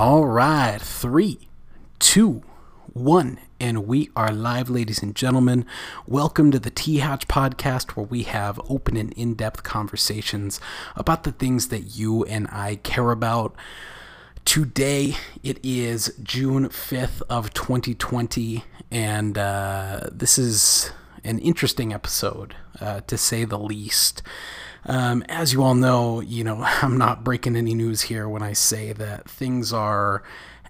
All right, three, two, one, and we are live, ladies and gentlemen. Welcome to the T Hatch podcast, where we have open and in depth conversations about the things that you and I care about. Today it is June 5th of 2020, and uh, this is an interesting episode, uh, to say the least. Um, as you all know, you know, I'm not breaking any news here when I say that things are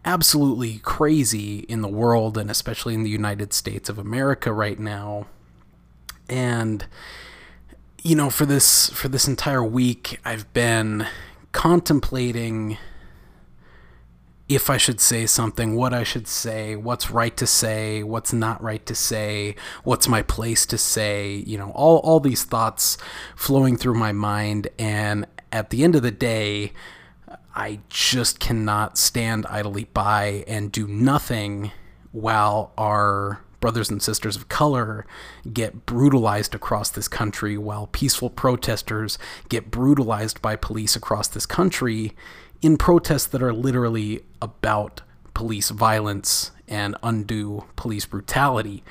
absolutely crazy in the world and especially in the United States of America right now. And you know, for this for this entire week I've been contemplating if I should say something, what I should say, what's right to say, what's not right to say, what's my place to say, you know, all, all these thoughts flowing through my mind. And at the end of the day, I just cannot stand idly by and do nothing while our brothers and sisters of color get brutalized across this country, while peaceful protesters get brutalized by police across this country in protests that are literally about police violence and undue police brutality.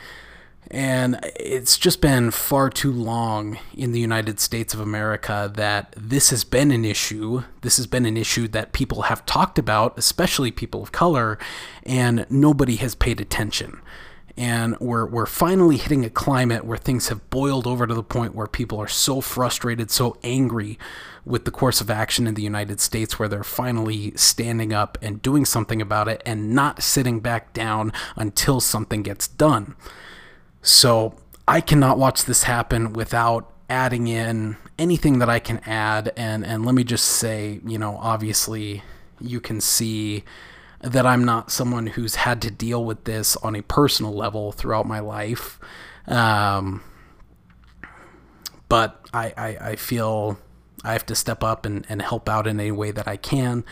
And it's just been far too long in the United States of America that this has been an issue. This has been an issue that people have talked about, especially people of color, and nobody has paid attention and we're we're finally hitting a climate where things have boiled over to the point where people are so frustrated, so angry with the course of action in the United States where they're finally standing up and doing something about it and not sitting back down until something gets done. So, I cannot watch this happen without adding in anything that I can add and and let me just say, you know, obviously you can see that I'm not someone who's had to deal with this on a personal level throughout my life. Um, but I, I, I, feel I have to step up and, and help out in any way that I can.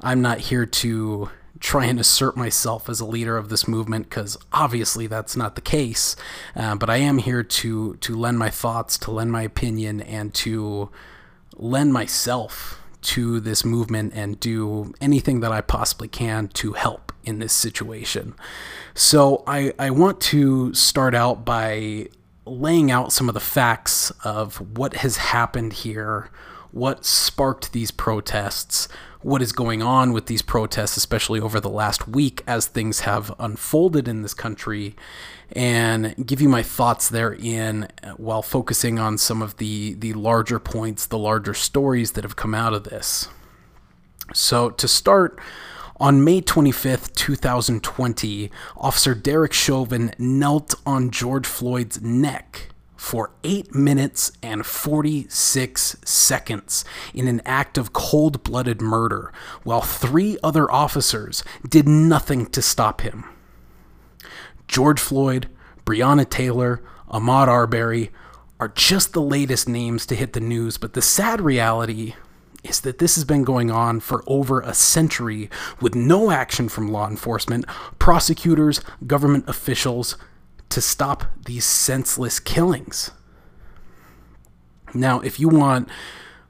I'm not here to try and assert myself as a leader of this movement because obviously that's not the case. Uh, but I am here to to lend my thoughts, to lend my opinion, and to lend myself to this movement and do anything that I possibly can to help in this situation. So I, I want to start out by laying out some of the facts of what has happened here, what sparked these protests, what is going on with these protests, especially over the last week as things have unfolded in this country, and give you my thoughts therein while focusing on some of the, the larger points, the larger stories that have come out of this. So, to start, on May 25th, 2020, Officer Derek Chauvin knelt on George Floyd's neck for 8 minutes and 46 seconds in an act of cold blooded murder, while three other officers did nothing to stop him. George Floyd, Breonna Taylor, Ahmaud Arbery are just the latest names to hit the news, but the sad reality is that this has been going on for over a century with no action from law enforcement, prosecutors, government officials, to stop these senseless killings. Now, if you want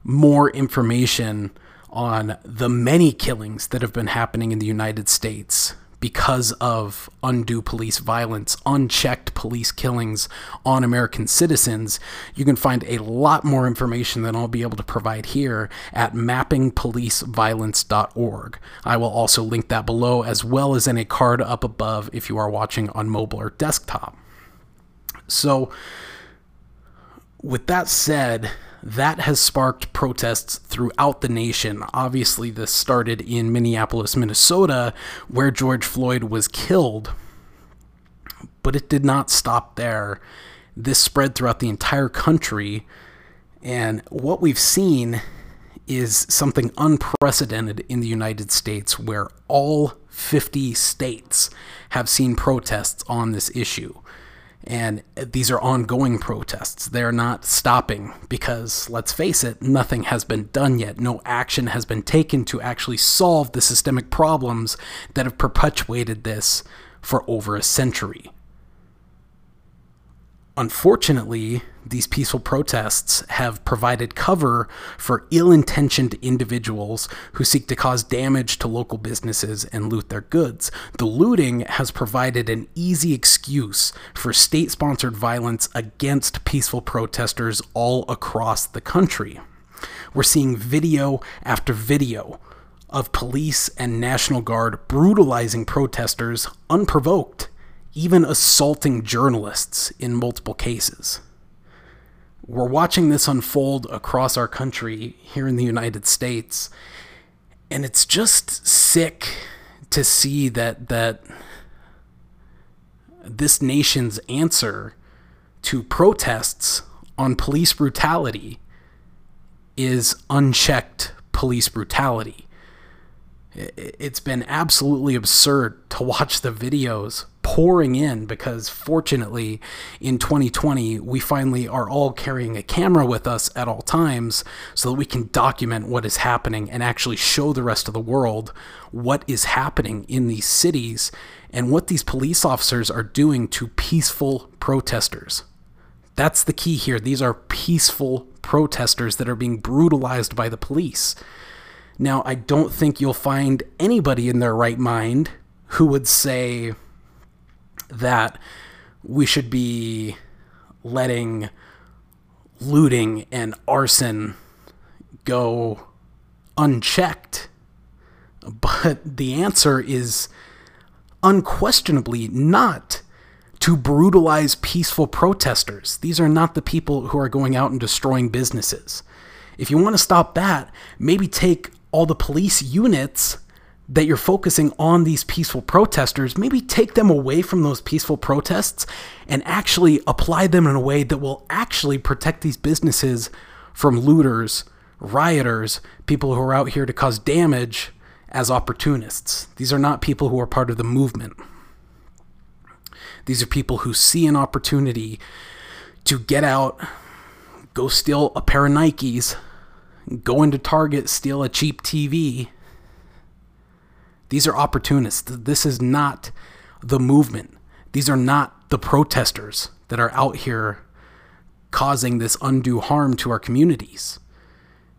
more information on the many killings that have been happening in the United States because of undue police violence, unchecked police killings on American citizens, you can find a lot more information than I'll be able to provide here at mappingpoliceviolence.org. I will also link that below as well as in a card up above if you are watching on mobile or desktop. So, with that said, that has sparked protests throughout the nation. Obviously, this started in Minneapolis, Minnesota, where George Floyd was killed. But it did not stop there. This spread throughout the entire country. And what we've seen is something unprecedented in the United States, where all 50 states have seen protests on this issue. And these are ongoing protests. They're not stopping because, let's face it, nothing has been done yet. No action has been taken to actually solve the systemic problems that have perpetuated this for over a century. Unfortunately, these peaceful protests have provided cover for ill intentioned individuals who seek to cause damage to local businesses and loot their goods. The looting has provided an easy excuse for state sponsored violence against peaceful protesters all across the country. We're seeing video after video of police and National Guard brutalizing protesters unprovoked, even assaulting journalists in multiple cases we're watching this unfold across our country here in the United States, and it's just sick to see that that this nation's answer to protests on police brutality is unchecked police brutality. It's been absolutely absurd to watch the videos pouring in because fortunately in 2020 we finally are all carrying a camera with us at all times so that we can document what is happening and actually show the rest of the world what is happening in these cities and what these police officers are doing to peaceful protesters. That's the key here. These are peaceful protesters that are being brutalized by the police. Now, I don't think you'll find anybody in their right mind who would say, that we should be letting looting and arson go unchecked. But the answer is unquestionably not to brutalize peaceful protesters. These are not the people who are going out and destroying businesses. If you want to stop that, maybe take all the police units that you're focusing on these peaceful protesters, maybe take them away from those peaceful protests and actually apply them in a way that will actually protect these businesses from looters, rioters, people who are out here to cause damage as opportunists. These are not people who are part of the movement. These are people who see an opportunity to get out, go steal a pair of Nikes, go into Target, steal a cheap TV, these are opportunists. This is not the movement. These are not the protesters that are out here causing this undue harm to our communities.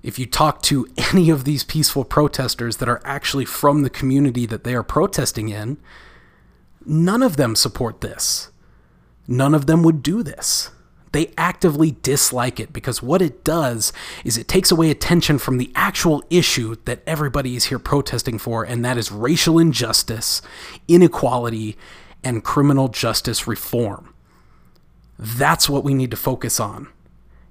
If you talk to any of these peaceful protesters that are actually from the community that they are protesting in, none of them support this. None of them would do this they actively dislike it because what it does is it takes away attention from the actual issue that everybody is here protesting for, and that is racial injustice, inequality, and criminal justice reform. That's what we need to focus on.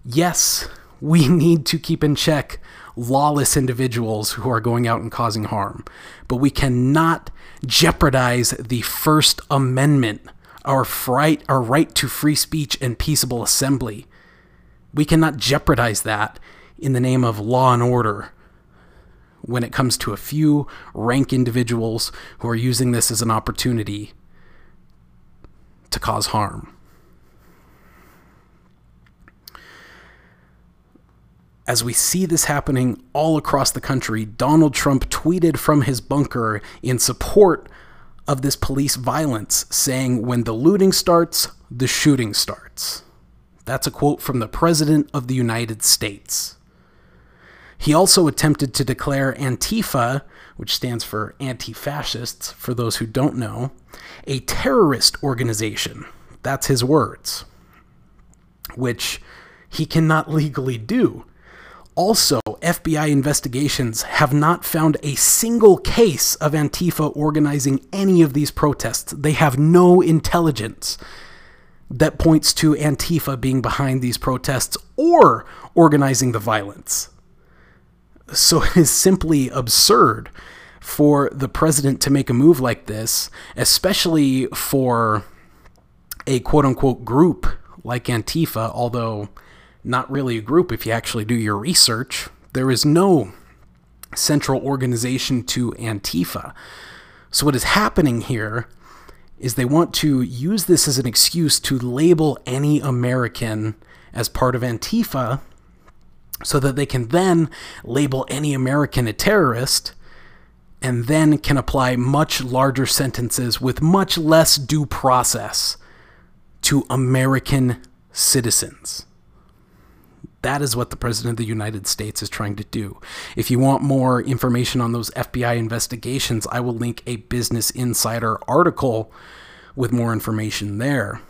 Yes, we need to keep in check lawless individuals who are going out and causing harm, but we cannot jeopardize the First Amendment our, fright, our right to free speech and peaceable assembly. We cannot jeopardize that in the name of law and order when it comes to a few rank individuals who are using this as an opportunity to cause harm. As we see this happening all across the country, Donald Trump tweeted from his bunker in support of this police violence, saying, When the looting starts, the shooting starts. That's a quote from the President of the United States. He also attempted to declare Antifa, which stands for anti fascists, for those who don't know, a terrorist organization. That's his words, which he cannot legally do also, FBI investigations have not found a single case of Antifa organizing any of these protests. They have no intelligence that points to Antifa being behind these protests or organizing the violence. So it is simply absurd for the president to make a move like this, especially for a quote unquote group like Antifa, although not really a group if you actually do your research. There is no central organization to Antifa. So, what is happening here is they want to use this as an excuse to label any American as part of Antifa so that they can then label any American a terrorist and then can apply much larger sentences with much less due process to American citizens. That is what the President of the United States is trying to do. If you want more information on those FBI investigations, I will link a Business Insider article with more information there.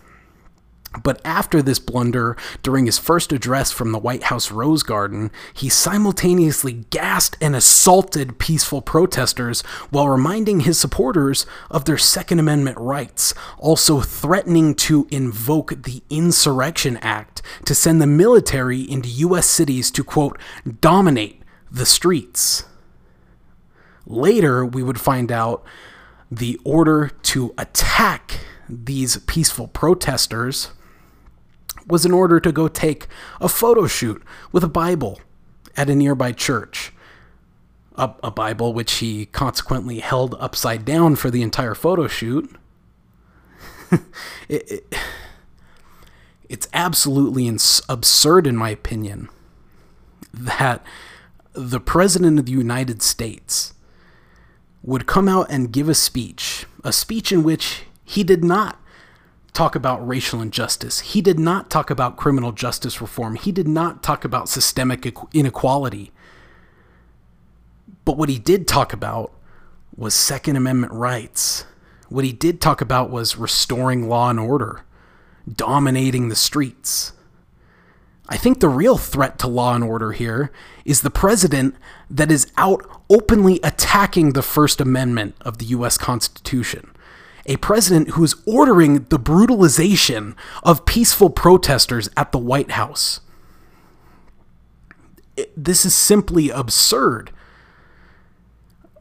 But after this blunder, during his first address from the White House Rose Garden, he simultaneously gassed and assaulted peaceful protesters while reminding his supporters of their Second Amendment rights, also threatening to invoke the Insurrection Act to send the military into U.S. cities to, quote, dominate the streets. Later, we would find out the order to attack these peaceful protesters was in order to go take a photo shoot with a Bible at a nearby church. A, a, Bible which he consequently held upside down for the entire photo shoot. it, it, it's absolutely ins- absurd, in my opinion, that the President of the United States would come out and give a speech, a speech in which he did not talk about racial injustice. He did not talk about criminal justice reform. He did not talk about systemic inequality. But what he did talk about was Second Amendment rights. What he did talk about was restoring law and order, dominating the streets. I think the real threat to law and order here is the president that is out openly attacking the First Amendment of the U.S. Constitution a president who is ordering the brutalization of peaceful protesters at the White House. It, this is simply absurd.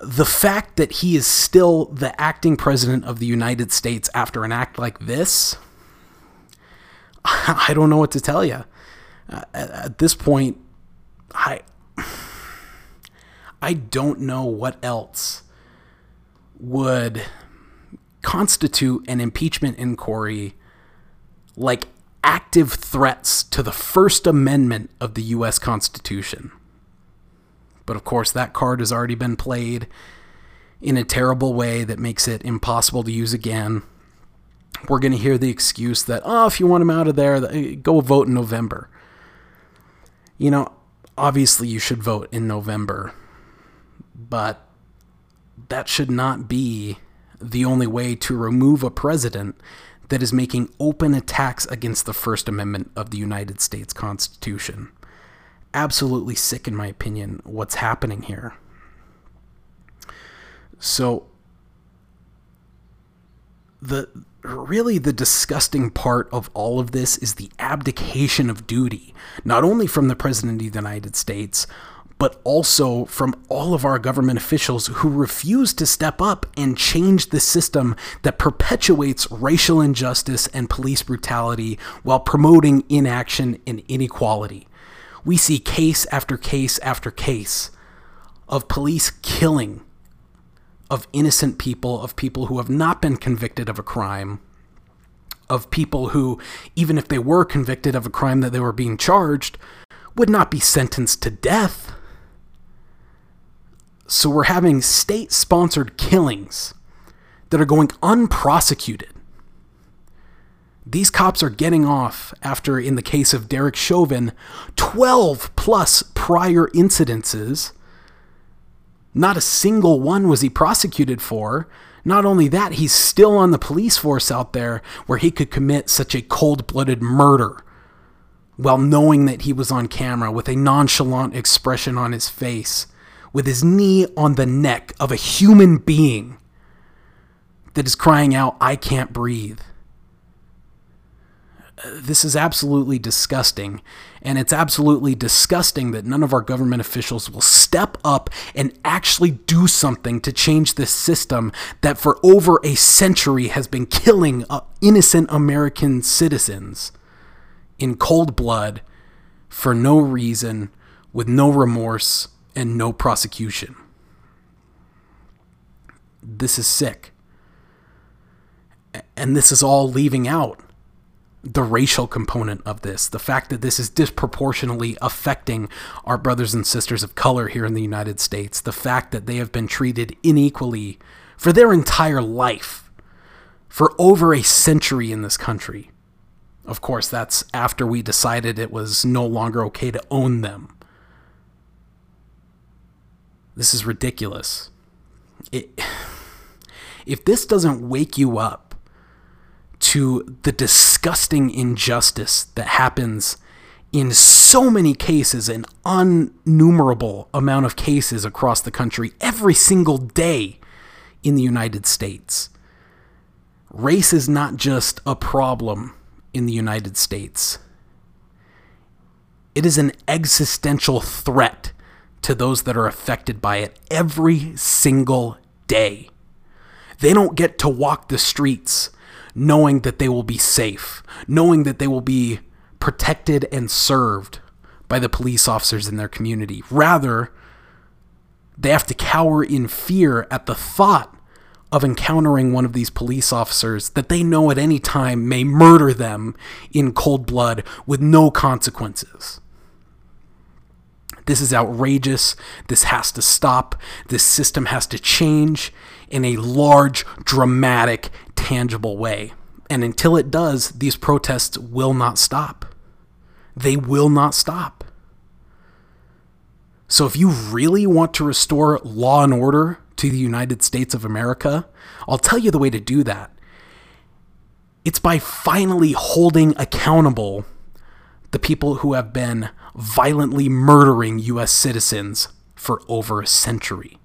The fact that he is still the acting president of the United States after an act like this, I don't know what to tell you. Uh, at this point, I I don't know what else would constitute an impeachment inquiry like active threats to the First Amendment of the U.S. Constitution. But of course, that card has already been played in a terrible way that makes it impossible to use again. We're going to hear the excuse that, oh, if you want him out of there, uh, go vote in November. You know, obviously you should vote in November, but that should not be the only way to remove a president that is making open attacks against the First Amendment of the United States Constitution. Absolutely sick, in my opinion, what's happening here. So, the really the disgusting part of all of this is the abdication of duty, not only from the President of the United States, but also from all of our government officials who refuse to step up and change the system that perpetuates racial injustice and police brutality while promoting inaction and inequality. We see case after case after case of police killing of innocent people, of people who have not been convicted of a crime, of people who, even if they were convicted of a crime that they were being charged, would not be sentenced to death. So we're having state sponsored killings that are going unprosecuted. These cops are getting off after, in the case of Derek Chauvin, 12 plus prior incidences. Not a single one was he prosecuted for. Not only that, he's still on the police force out there where he could commit such a cold blooded murder while knowing that he was on camera with a nonchalant expression on his face with his knee on the neck of a human being that is crying out, I can't breathe. This is absolutely disgusting. And it's absolutely disgusting that none of our government officials will step up and actually do something to change this system that for over a century has been killing uh, innocent American citizens in cold blood for no reason, with no remorse, and no prosecution. This is sick. And this is all leaving out the racial component of this, the fact that this is disproportionately affecting our brothers and sisters of color here in the United States, the fact that they have been treated unequally for their entire life, for over a century in this country. Of course, that's after we decided it was no longer okay to own them. This is ridiculous. It, if this doesn't wake you up to the disgusting injustice that happens in so many cases, an unnumerable amount of cases across the country every single day in the United States. Race is not just a problem in the United States, it is an existential threat to those that are affected by it every single day. They don't get to walk the streets knowing that they will be safe, knowing that they will be protected and served by the police officers in their community. Rather, they have to cower in fear at the thought of encountering one of these police officers that they know at any time may murder them in cold blood with no consequences. This is outrageous. This has to stop. This system has to change in a large, dramatic, tangible way. And until it does, these protests will not stop. They will not stop. So if you really want to restore law and order to the United States of America, I'll tell you the way to do that. It's by finally holding accountable the people who have been violently murdering U.S. citizens for over a century.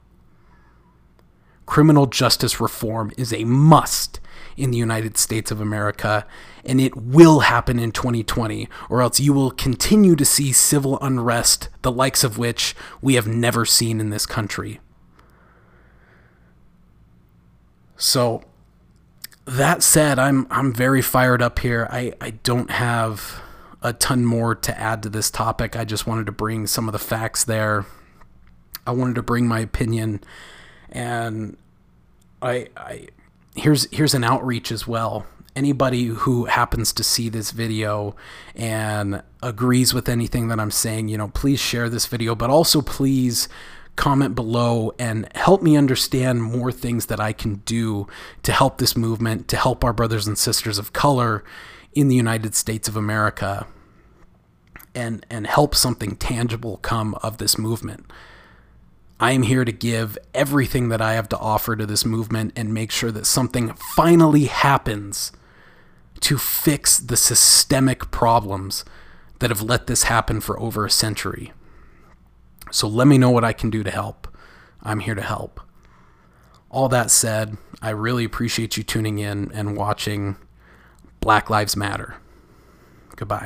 Criminal justice reform is a must in the United States of America, and it will happen in 2020, or else you will continue to see civil unrest, the likes of which we have never seen in this country. So, that said, I'm I'm very fired up here. I, I don't have a ton more to add to this topic. I just wanted to bring some of the facts there. I wanted to bring my opinion and I, I here's here's an outreach as well. Anybody who happens to see this video and agrees with anything that I'm saying, you know, please share this video, but also please comment below and help me understand more things that I can do to help this movement, to help our brothers and sisters of color in the United States of America and and help something tangible come of this movement. I am here to give everything that I have to offer to this movement and make sure that something finally happens to fix the systemic problems that have let this happen for over a century. So let me know what I can do to help. I'm here to help. All that said, I really appreciate you tuning in and watching Black Lives Matter. Goodbye.